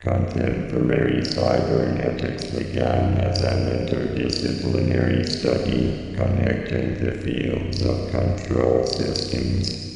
Contemporary cybernetics began as an interdisciplinary study connecting the fields of control systems.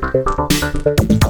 Thank